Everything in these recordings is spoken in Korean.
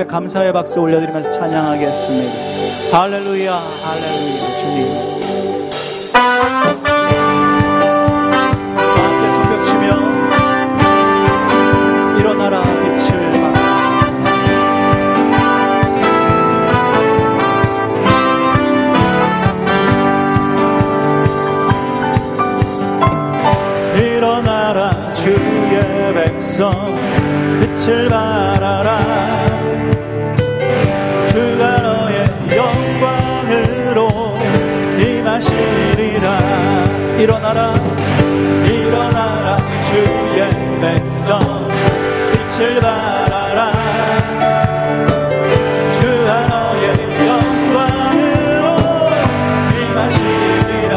앞에 감사의 박수 올려드리면서 찬양하겠습니다. 할렐루야, 할렐루야, 주님. 빛을 바라라 일어나라 일어나라 주의 백성. 빛을 발하라. 주하 너의 영광으로 임하시리라.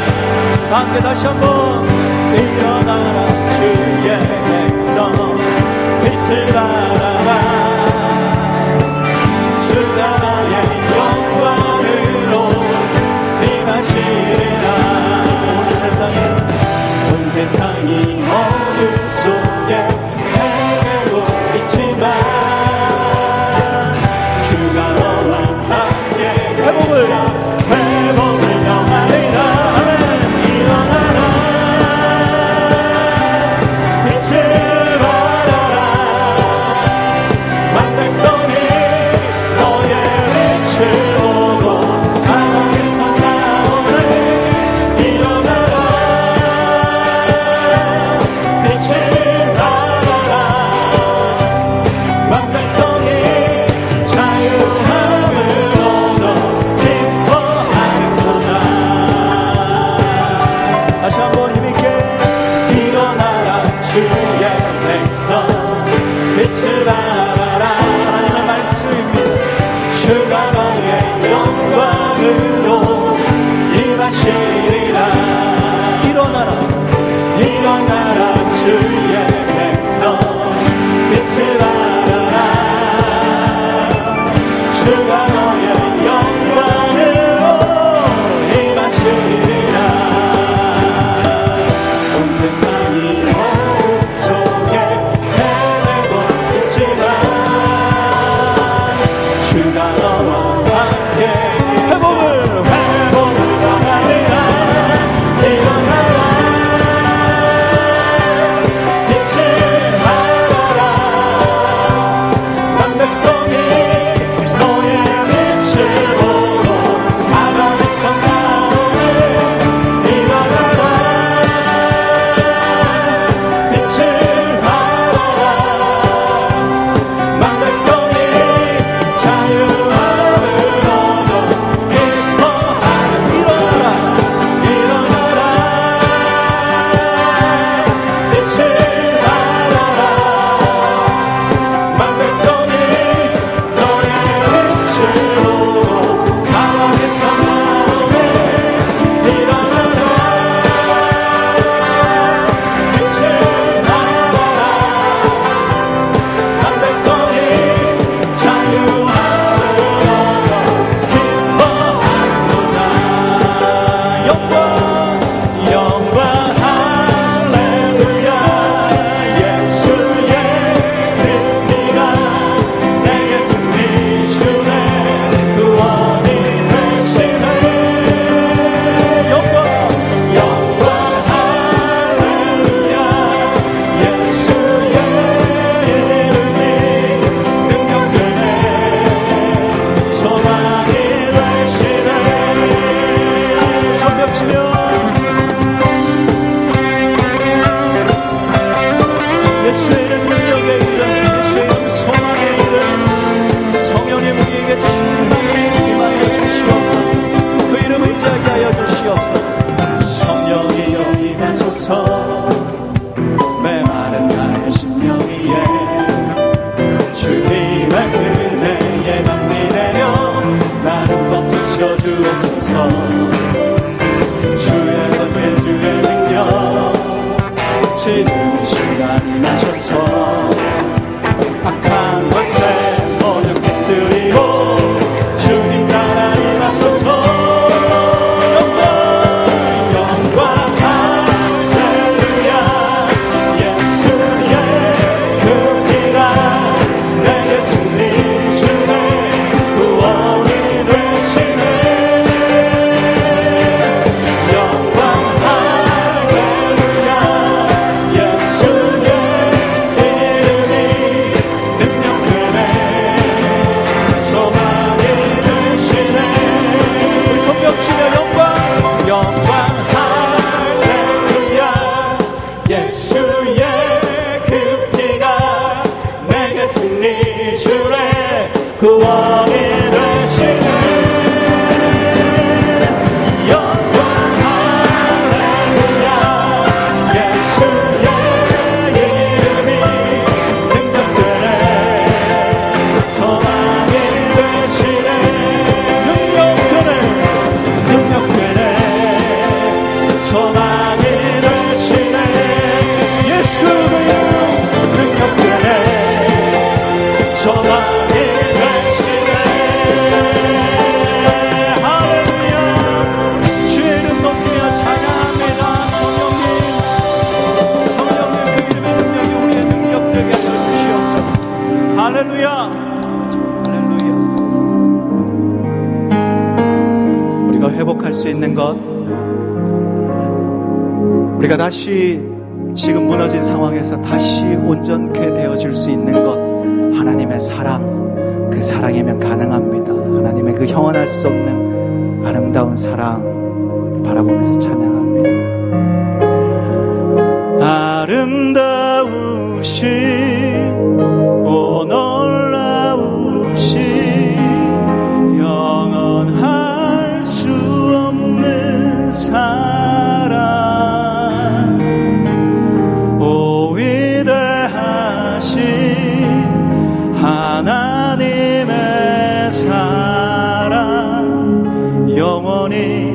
함께 다시 한번 일어나라 주의 백성. 빛을 발하라. 세상이 하소서. 주의 주의 능력. 지금 시간이 나셨어. 우리가 다시 지금 무너진 상황에서 다시 온전케 되어질 수 있는 것. 하나님의 사랑. 그 사랑이면 가능합니다. 하나님의 그 형언할 수 없는 아름다운 사랑. 바라보면서 찬양합니다 영원히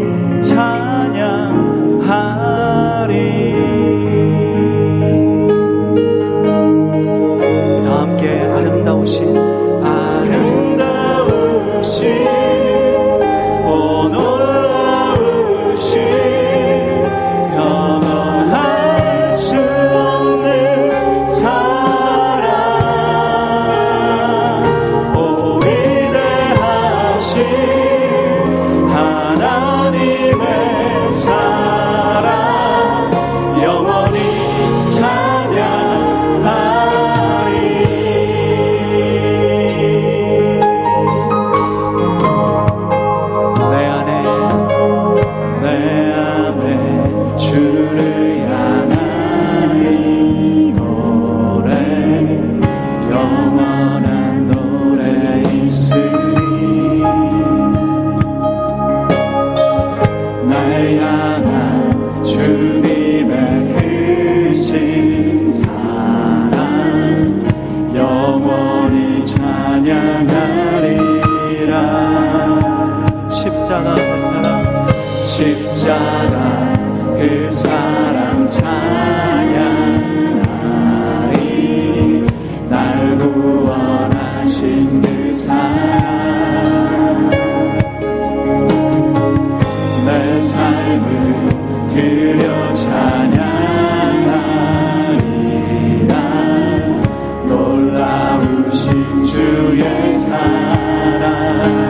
사랑하사 십자가 그 사랑 찬양하리. 날 구원하신 그 사랑 내 삶을 들여 찬양하리라 놀라우신 주의 사랑.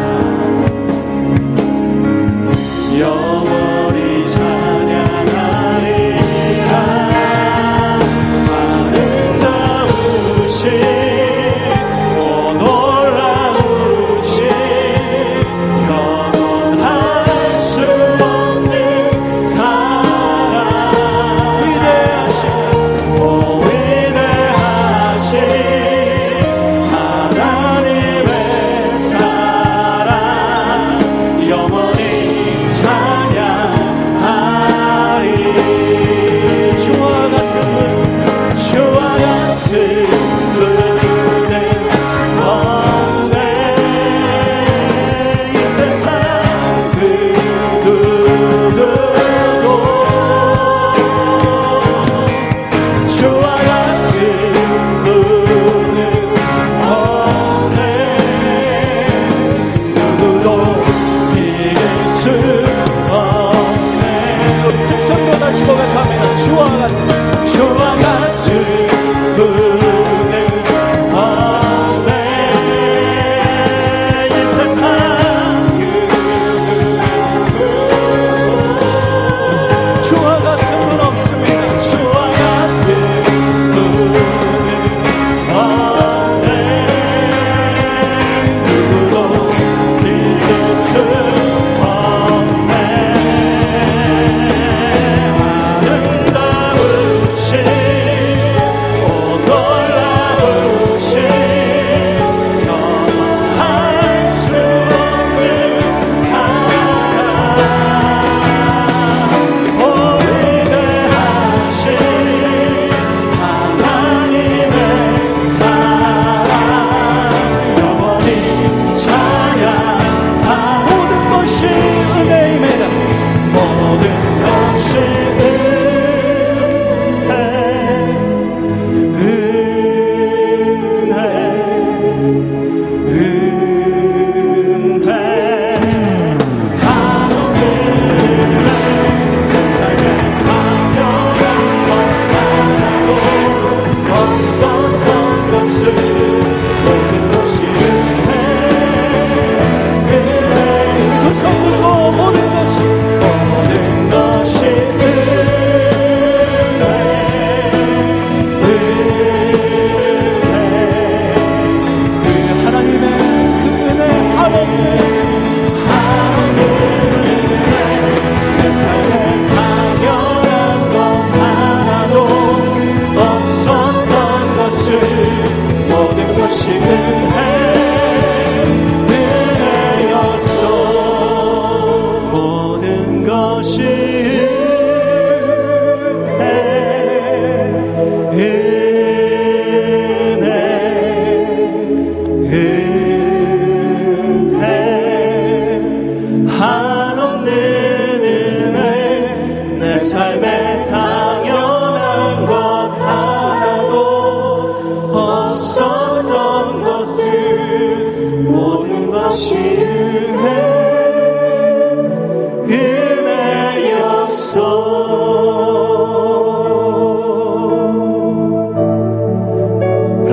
shame.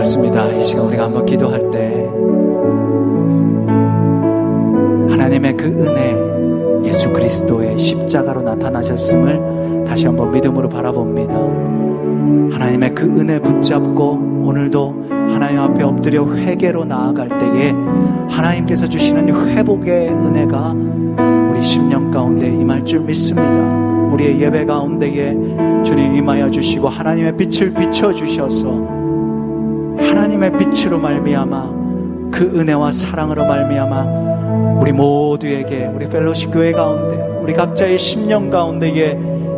그렇습니다. 이 시간 우리가 한번 기도할 때 하나님의 그 은혜 예수 그리스도의 십자가로 나타나셨음을 다시 한번 믿음으로 바라봅니다. 하나님의 그 은혜 붙잡고 오늘도 하나님 앞에 엎드려 회개로 나아갈 때에 하나님께서 주시는 회복의 은혜가 우리 심령 가운데 임할 줄 믿습니다. 우리의 예배 가운데에 주님 임하여 주시고 하나님의 빛을 비춰 주셔서 하나님의 빛으로 말미암아 그 은혜와 사랑으로 말미암아 우리 모두에게 우리 펠로시 교회 가운데 우리 각자의 심령 가운데에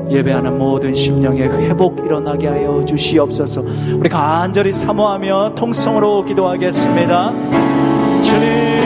예배하는 모든 심령의 회복 일어나게 하여 주시옵소서. 우리 간절히 사모하며 통성으로 기도하겠습니다. 주님